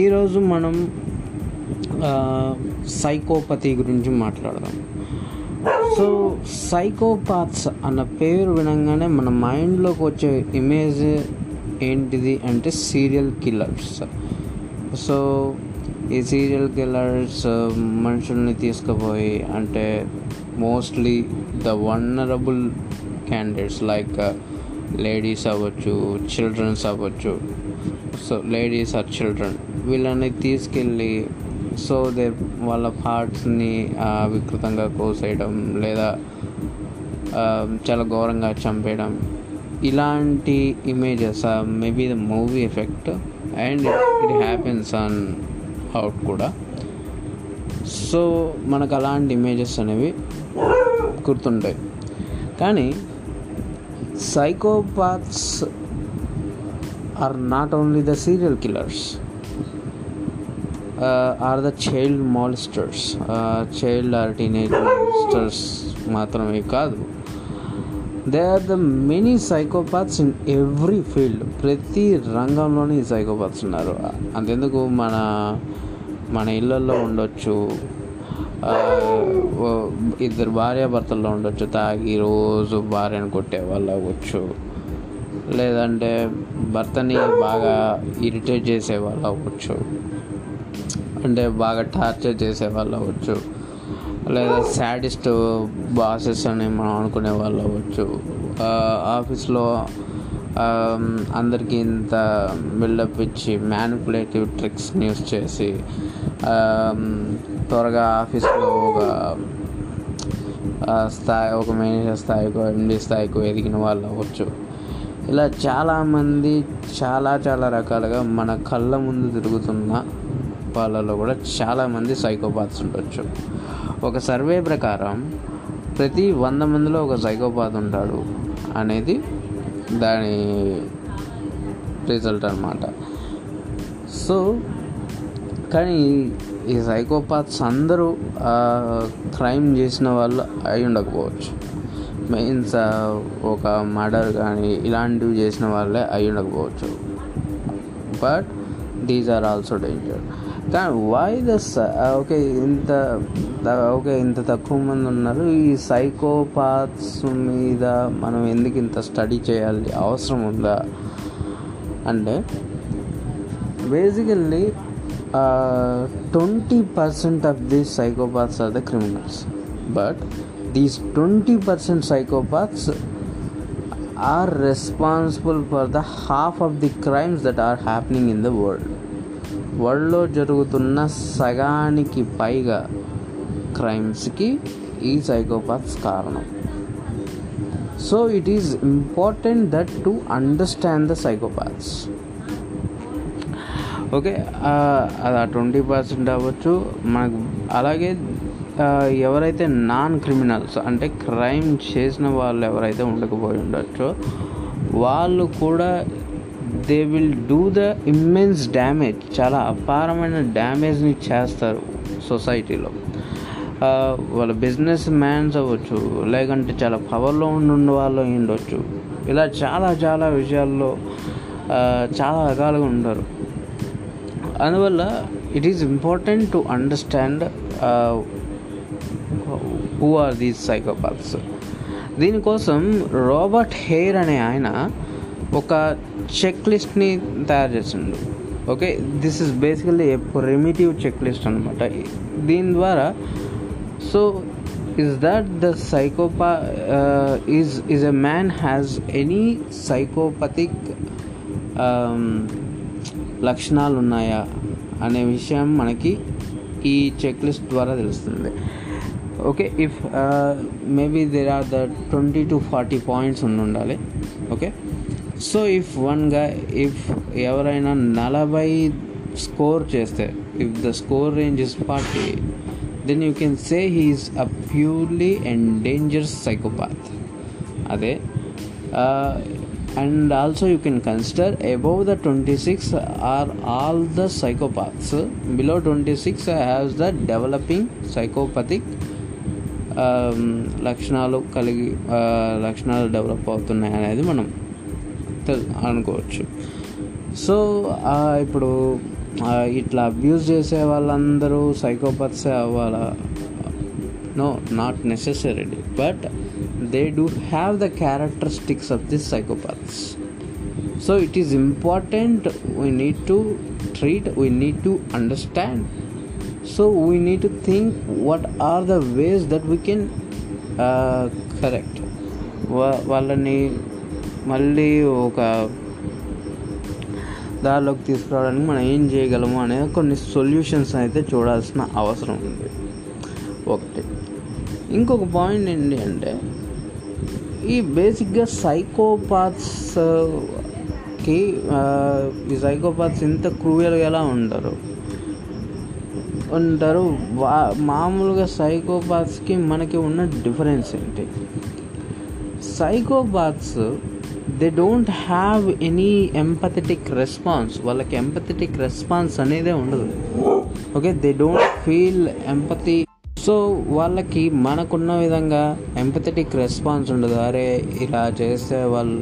ఈరోజు మనం సైకోపతి గురించి మాట్లాడదాం. సో సైకోపాత్స్ అన్న పేరు వినంగానే మన మైండ్లోకి వచ్చే ఇమేజ్ ఏంటిది అంటే సీరియల్ కిల్లర్స్. సో ఈ సీరియల్ కిల్లర్స్ మనుషుల్ని తీసుకుపోయి అంటే mostly the vulnerable candidates like ladies అవ్వచ్చు చిల్డ్రన్స్ అవ్వచ్చు. So ladies or children. వీళ్ళని తీసుకెళ్ళి సో దే వాళ్ళ పార్ట్స్ని వికృతంగా కోసేయడం లేదా చాలా ఘోరంగా చంపేయడం. ఇలాంటి images maybe the movie effect and it happens on out కూడా. సో మనకు అలాంటి ఇమేజెస్ అనేవి గుర్తుంటాయి. కానీ psychopaths are not only the serial killers or the child molesters child or teenage molesters మాత్రమే కాదు. They are the many psychopaths in every field ప్రతి రంగంలోని సైకోపాత్స్ ఉన్నారు. అంతెందుకు మన మన ఇళ్ళల్లో ఉండొచ్చు. Uh, ఇద్దరు భార్యాభర్తల్లో ఉండొచ్చు. తాగి రోజు భార్యను కొట్టే వాళ్ళు అవ్వచ్చు. లేదంటే భర్తని బాగా ఇరిటేట్ చేసే వాళ్ళు అవ్వచ్చు. అంటే బాగా టార్చర్ చేసే వాళ్ళు అవ్వచ్చు. లేదా సాడిస్ట్ బాసెస్ అని మనం అనుకునే వాళ్ళు అవ్వచ్చు. ఆఫీస్లో అందరికీ ఇంత బిల్డప్ ఇచ్చి మ్యానిపులేటివ్ ట్రిక్స్ యూస్ చేసి త్వరగా ఆఫీస్లో ఒక స్థాయి ఒక మేనేజర్ స్థాయికో ఎండి స్థాయికో ఎదిగిన వాళ్ళు అవ్వచ్చు. ఇలా చాలామంది చాలా చాలా రకాలుగా మన కళ్ళ ముందు తిరుగుతున్న కుటుంబాలలో కూడా చాలామంది సైకోపాత్స్ ఉండొచ్చు. ఒక సర్వే ప్రకారం ప్రతి వంద మందిలో ఒక సైకోపాత్ ఉంటాడు అనేది దాని రిజల్ట్ అనమాట సో కానీ ఈ సైకోపాత్స్ అందరూ క్రైమ్ చేసిన వాళ్ళు అయి ఉండకపోవచ్చు. మెయిన్స్ ఒక మర్డర్ కానీ ఇలాంటివి చేసిన వాళ్ళే అయి ఉండకపోవచ్చు. But these are also danger why thus okay ఇంత ఓకే ఇంత తక్కువ మంది ఉన్నారు. ఈ సైకోపాత్స్ మీద మనం ఎందుకు ఇంత స్టడీ చేయాలి అవసరం ఉందా? అంటే basically twenty percent of these psychopaths are the criminals but these twenty percent psychopaths are responsible for the half of the crimes that are happening in the world వరల్డ్లో జరుగుతున్న సగానికి పైగా క్రైమ్స్కి ఈ సైకోపాత్స్ కారణం. So it is important that to understand the psychopaths okay అది ఆ twenty percent అవ్వచ్చు. మనకు అలాగే ఎవరైతే నాన్ క్రిమినల్స్ అంటే క్రైమ్ చేసిన వాళ్ళు ఎవరైతే ఉండకపోయి ఉండొచ్చో వాళ్ళు కూడా they will do the immense damage చాలా అపారమైన డ్యామేజ్ని చేస్తారు సొసైటీలో వాళ్ళ బిజినెస్ మ్యాన్స్ అవ్వచ్చు లేకంటే చాలా పవర్లో ఉండి వాళ్ళు ఉండొచ్చు. ఇలా చాలా చాలా విషయాల్లో చాలా రకాలుగా ఉంటారు. అందువల్ల it is important to understand who are these psychopaths దీనికోసం రాబర్ట్ హెయిర్ అనే ఆయన ఒక చెక్ లిస్ట్ని తయారు చేసిండు. Okay this is basically a remitive check list అనమాట దీని ద్వారా so is that the psychopath uh, is is a man has any psychopathic um, లక్షణాలు ఉన్నాయా అనే విషయం మనకి ఈ చెక్ లిస్ట్ ద్వారా తెలుస్తుంది. Okay if maybe there are the twenty to forty points ఉండి ఉండాలి సో ఇఫ్ వన్గా ఇఫ్ ఎవరైనా నలభై స్కోర్ చేస్తే if the score range is forty then you can say he's a purely endangers psychopath అదే. And also you can consider above the twenty six are all the psychopaths below twenty six haves the developing psychopathic లక్షణాలు కలిగి లక్షణాలు develop అవుతున్నాయి అనేది మనం అనుకోవచ్చు. So ఇప్పుడు ఇట్లా అబ్యూస్ చేసే వాళ్ళందరూ సైకోపత్సే అవ్వాలా? No not necessarily but they do have the characteristics of this psychopaths so it is important we need to treat we need to understand so we need to think what are the ways that we can correct వాళ్ళని మళ్ళీ ఒక దారిలోకి తీసుకురావడానికి మనం ఏం చేయగలము అనే కొన్ని సొల్యూషన్స్ అయితే చూడాల్సిన అవసరం ఉంది. ఒకటి. ఇంకొక పాయింట్ ఏంటి అంటే ఈ బేసిక్గా సైకోపాత్స్కి ఈ సైకోపాత్స్ ఇంత క్రూయల్గా ఎలా ఉంటారు? ఉంటారు వా మామూలుగా సైకోపాత్స్కి మనకి ఉన్న డిఫరెన్స్ ఏంటి? Psychopaths they don't have any empathetic response వాళ్ళకి ఎంపథెటిక్ రెస్పాన్స్ అనేదే ఉండదు. Okay they don't feel empathy so వాళ్ళకి మనకున్న విధంగా ఎంపథెటిక్ రెస్పాన్స్ ఉండదు. అరే ఇలా చేస్తే వాళ్ళు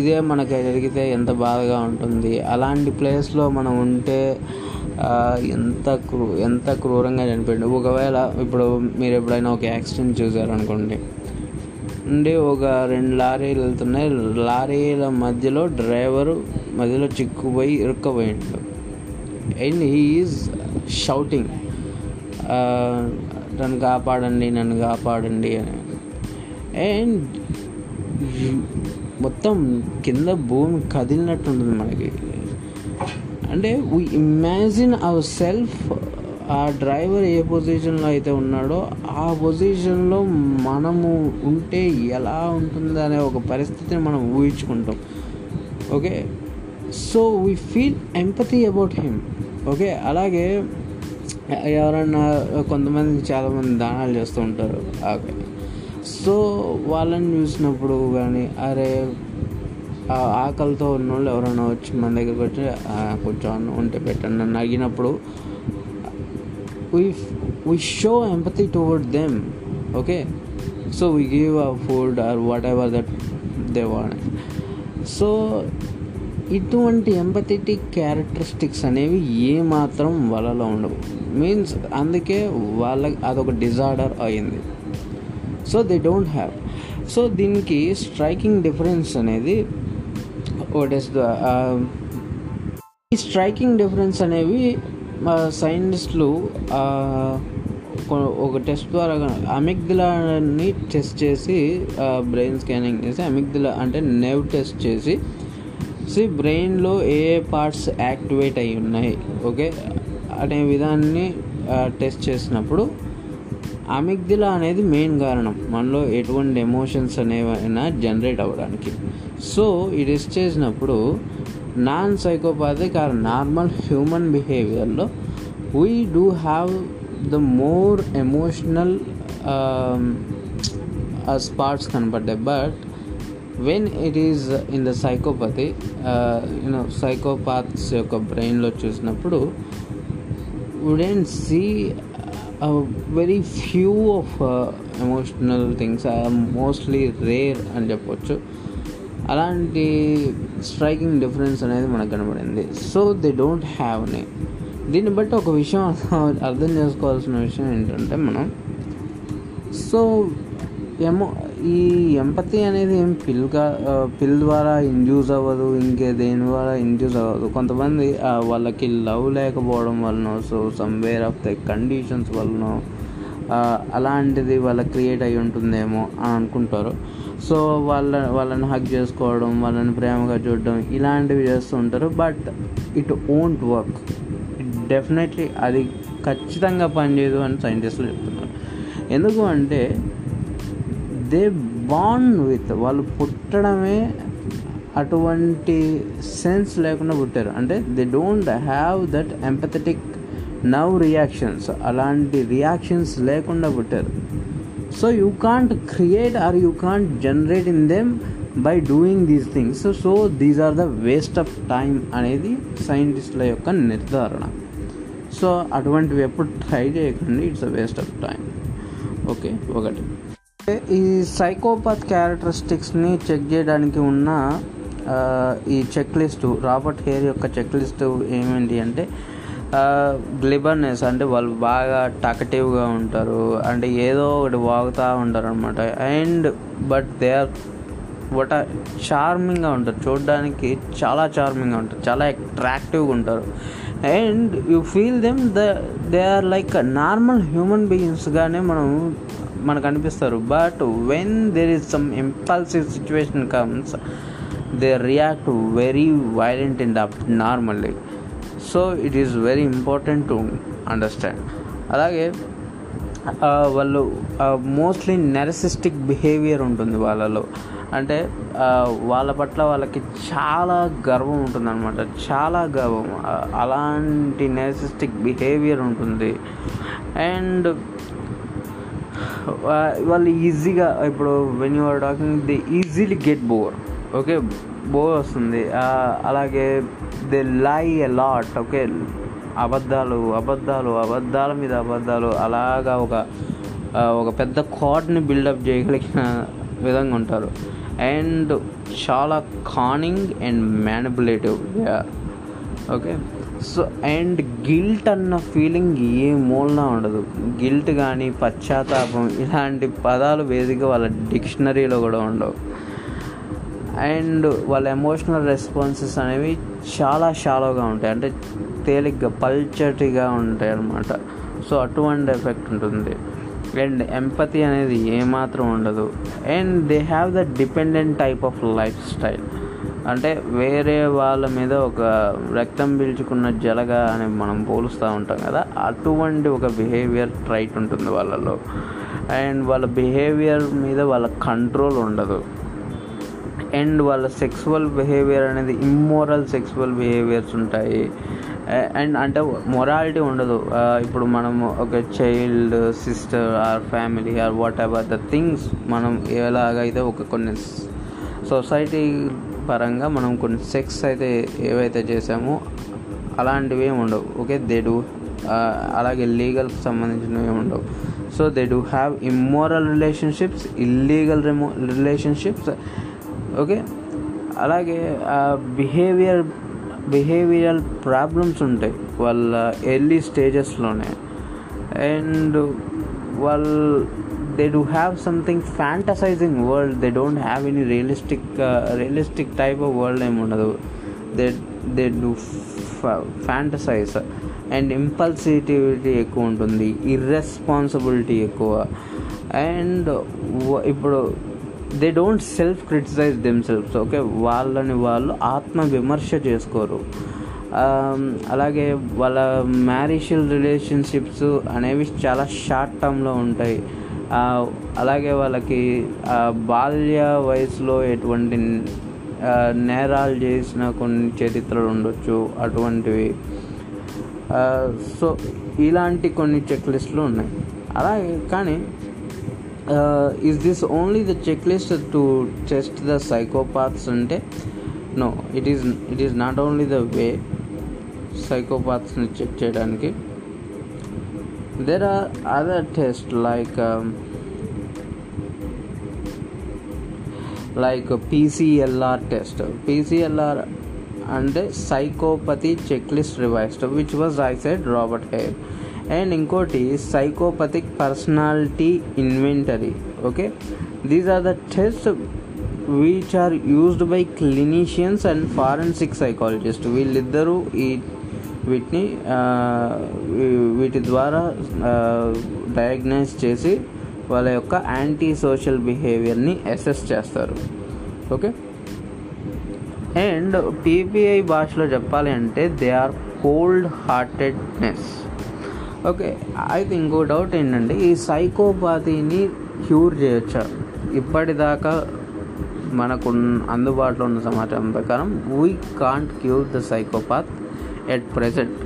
ఇదే మనకి జరిగితే ఎంత బాధగా ఉంటుంది. అలాంటి ప్లేస్లో మనం ఉంటే ఎంత క్రూ ఎంత క్రూరంగా చనిపోయింది ఒకవేళ ఇప్పుడు మీరు ఎప్పుడైనా ఒక యాక్సిడెంట్ చూసారనుకోండి నుండి ఒక రెండు లారీలు వెళ్తున్నాయి. లారీల మధ్యలో డ్రైవరు మధ్యలో చిక్కుపోయి ఇరుక్కుపోయిండు. అండ్ హీఈస్ షౌటింగ్ నన్ను కాపాడండి నన్ను కాపాడండి అని. అండ్ మొత్తం కింద భూమి కదిలినట్టు ఉంటుంది మనకి. అంటే వీ ఇమాజిన్ అవర్ సెల్ఫ్ ఆ డ్రైవర్ ఏ పొజిషన్లో అయితే ఉన్నాడో ఆ పొజిషన్లో మనము ఉంటే ఎలా ఉంటుందనే ఒక పరిస్థితిని మనం ఊహించుకుంటాం. Okay? So we feel empathy about him okay? అలాగే ఎవరన్నా కొంతమంది చాలామంది దానాలు చేస్తూ ఉంటారు. ఓకే? సో వాళ్ళని చూసినప్పుడు కానీ అరే ఆకలితో ఆకలితో ఉన్నోళ్ళు ఎవరైనా వచ్చి మన దగ్గరికి వచ్చి కొంచెం ఉంటే పెట్టండి అని అడిగినప్పుడు we we show empathy toward them okay? So we give food food or whatever that they want. So ఇటువంటి ఎంపథెటిక్ క్యారెక్టరిస్టిక్స్ అనేవి ఏమాత్రం మాత్రం వాళ్ళలో ఉండవు. మీన్స్ అందుకే వాళ్ళకి అదొక డిజార్డర్ అయింది. So they don't have so దీనికి స్ట్రైకింగ్ డిఫరెన్స్ అనేది వాట్ ఇస్ ద ఈ స్ట్రైకింగ్ డిఫరెన్స్ అనేవి సైంటిస్టులు ఒక టెస్ట్ ద్వారా అమిగ్దిలాని టెస్ట్ చేసి బ్రెయిన్ స్కానింగ్ చేసి అమిగ్దిలా అంటే నెవ్ టెస్ట్ చేసి సి బ్రెయిన్లో ఏ ఏ పార్ట్స్ యాక్టివేట్ అయి ఉన్నాయి ఓకే? అనే విధాన్ని టెస్ట్ చేసినప్పుడు అమిగ్దిలా అనేది మెయిన్ కారణం. మనలో ఎటువంటి ఎమోషన్స్ అనేవైనా జనరేట్ అవ్వడానికి. సో ఈ టెస్ట్ చేసినప్పుడు non psychopathic or normal human బిహేవియర్లో we do have the more emotional spots కనపడ్డాయి but when it is in the psychopathy you know psychopaths యొక్క బ్రెయిన్లో చూసినప్పుడు wouldn't see very few of emotional things mostly rare అని చెప్పొచ్చు. అలాంటి striking difference అనేది మనకు కనబడింది. సో దే డోంట్ హ్యావ్ నే దీన్ని బట్టి ఒక విషయం అర్థం- చేసుకోవాల్సిన విషయం ఏంటంటే మనం సో ఏమో ఈ ఎంపతి అనేది ఏం పిల్గా పిల్ ద్వారా ఇండ్యూస్ అవ్వదు ఇంకే దేని ద్వారా ఇండ్యూస్ అవ్వదు. కొంతమంది వాళ్ళకి లవ్ లేకపోవడం వలన so somewhere of the conditions వలన అలాంటిది వాళ్ళ క్రియేట్ అయి ఉంటుందేమో అని అనుకుంటారు. సో వాళ్ళ వాళ్ళని హక్ చేసుకోవడం వాళ్ళని ప్రేమగా చూడడం ఇలాంటివి చేస్తూ ఉంటారు. But it won't work definitely అది ఖచ్చితంగా పనిచేయదు అని సైంటిస్టులు చెప్తున్నారు. ఎందుకు అంటే దే బాండ్ విత్ వాళ్ళు పుట్టడమే అటువంటి సెన్స్ లేకుండా పుట్టారు. అంటే they don't have that empathetic now reactions. అలాంటి రియాక్షన్స్ లేకుండా పుట్టారు. So you can't create or you can't generate in them by doing these things so these are the waste of time అనేది సైంటిస్టుల యొక్క నిర్ధారణ. సో అటువంటివి ఎప్పుడు ట్రై చేయకండి. It's a waste of time okay ఒకటి. ఈ సైకోపాత్ క్యారెక్టరిస్టిక్స్ని చెక్ చేయడానికి ఉన్న ఈ చెక్ లిస్టు రాబర్ట్ హెయిర్ యొక్క చెక్ లిస్టు ఏమేంటి అంటే గ్లిబర్నెస్ అంటే వాళ్ళు బాగా టకటివ్గా ఉంటారు. అంటే ఏదో ఒకటి వాగుతూ ఉంటారు అనమాట అండ్ బట్ దే ఆర్ వట చార్మింగ్గా ఉంటారు. చూడడానికి చాలా చార్మింగ్గా ఉంటారు. చాలా అట్రాక్టివ్గా ఉంటారు. And you feel them the they are like normal human బీయింగ్స్గానే మనం మనకు అనిపిస్తారు. But when there is some impulsive situation comes they react very violent and up normally so it is very important to understand అలాగే వాళ్ళు mostly నెరసిస్టిక్ behaviour ఉంటుంది వాళ్ళలో. అంటే వాళ్ళ పట్ల వాళ్ళకి చాలా గర్వం ఉంటుందన్నమాట. చాలా గర్వం. అలాంటి నెరసిస్టిక్ బిహేవియర్ ఉంటుంది. అండ్ వాళ్ళు ఈజీగా ఇప్పుడు when you are talking the easily get bore okay bore వస్తుంది. అలాగే దే లై ఎ లాట్ ఓకే? అబద్ధాలు అబద్ధాలు అబద్ధాల మీద అబద్ధాలు అలాగా ఒక ఒక పెద్ద కార్డ్ని బిల్డప్ చేయగలిగిన విధంగా ఉంటారు. అండ్ చాలా conning and manipulative okay? So and guilt అన్న ఫీలింగ్ ఏ మూలన ఉండదు. గిల్ట్ కానీ పశ్చాత్తాపం ఇలాంటి పదాలు బేసిక్గా వాళ్ళ డిక్షనరీలో కూడా ఉండవు. అండ్ వాళ్ళ ఎమోషనల్ రెస్పాన్సెస్ అనేవి చాలా షాలోగా ఉంటాయి. అంటే తేలిగ్గా పల్చటిగా ఉంటాయి అన్నమాట. సో అటువంటి ఎఫెక్ట్ ఉంటుంది. అండ్ ఎంపతి అనేది ఏమాత్రం ఉండదు. And they have the dependent type of lifestyle. అంటే వేరే వాళ్ళ మీద ఒక రక్తం పీల్చుకున్న జలగా అని మనం పోలుస్తూ ఉంటాం కదా అటువంటి ఒక బిహేవియర్ ట్రైట్ ఉంటుంది వాళ్ళలో. అండ్ వాళ్ళ బిహేవియర్ మీద వాళ్ళ కంట్రోల్ ఉండదు. అండ్ వాళ్ళ సెక్సువల్ బిహేవియర్ అనేది ఇమ్మోరల్ సెక్సువల్ బిహేవియర్స్ ఉంటాయి. అండ్ అంటే మొరాలిటీ ఉండదు. ఇప్పుడు మనం ఒక child sister or family or whatever the things మనం ఎలాగైతే ఒక కొన్ని సొసైటీ పరంగా మనం కొన్ని సెక్స్ అయితే ఏవైతే చేసామో అలాంటివి ఉండవు. ఓకే దే డూ అలాగే లీగల్కి సంబంధించినవి ఉండవు. So they do have immoral relationships illegal Remo relationships okay? అలాగే బిహేవియర్ బిహేవియరల్ ప్రాబ్లమ్స్ ఉంటాయి వాళ్ళ ఎర్లీ స్టేజెస్లోనే అండ్ వాళ్ళు they do have something fantasising world they don't have any realistic realistic type of world ఏమి ఉండదు. They they do fantasise and impulsivity ఎక్కువ ఉంటుంది. Irresponsibility ఎక్కువ. అండ్ ఇప్పుడు they don't self criticise themselves okay వాళ్ళని వాళ్ళు ఆత్మ విమర్శ చేసుకోరు um, అలాగే వాళ్ళ మ్యారీషియల్ రిలేషన్షిప్స్ అనేవి చాలా షార్ట్ టర్మ్లో ఉంటాయి. Uh, అలాగే వాళ్ళకి uh, బాల్య వయసులో ఎటువంటి uh, నేరాలు చేసిన కొన్ని చరిత్రలు ఉండొచ్చు అటువంటివి. సో ఇలాంటి కొన్ని చెక్ లిస్టులు ఉన్నాయి. అలాగే కానీ is this only the check list to test the psychopaths అంటే no it is it is not only the way సైకోపాత్స్ని check చేయడానికి there are other tests like um, like a PCLR test. PCLR and psychopathy checklist revised, which was I said Robert and ఇంకోటి psychopathic personality inventory okay these are the test which are used by clinicians and forensic psychologist వీళ్ళిద్దరూ ఈ వీటిని వీటి ద్వారా diagnose చేసి వాళ్ళ యొక్క anti social బిహేవియర్ని అసెస్ చేస్తారు ఓకే అండ్ పీపీఐ భాషలో చెప్పాలి అంటే they are cold heartedness okay అయితే ఇంకో డౌట్ ఏంటంటే ఈ సైకోపాతిని క్యూర్ చేయొచ్చా? ఇప్పటిదాకా మనకు అందుబాటులో ఉన్న సమాచారం ప్రకారం we can't cure the psychopath at present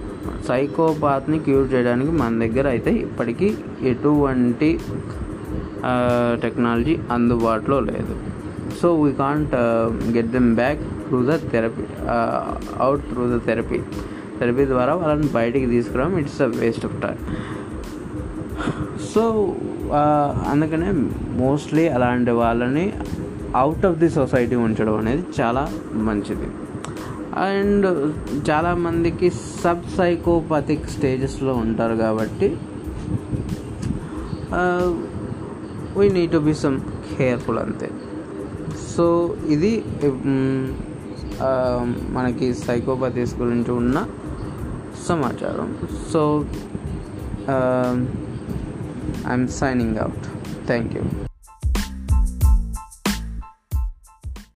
సైకోపాత్ని cure చేయడానికి మన దగ్గర అయితే ఇప్పటికీ ఎటువంటి టెక్నాలజీ అందుబాటులో లేదు. So we can't get them back through the therapy out through the therapy. Therapy ద్వారా వాళ్ళని బయటికి తీసుకురావడం it's a waste of time so అందుకనే మోస్ట్లీ అలాంటి వాళ్ళని అవుట్ ఆఫ్ ది సొసైటీ ఉంచడం అనేది చాలా మంచిది. అండ్ చాలామందికి సబ్ సైకోపతిక్ స్టేజెస్లో ఉంటారు కాబట్టి we need to be some careful అంతే. సో ఇది మనకి సైకోపతిస్ గురించి ఉన్న సమాచారం so I'm signing out thank you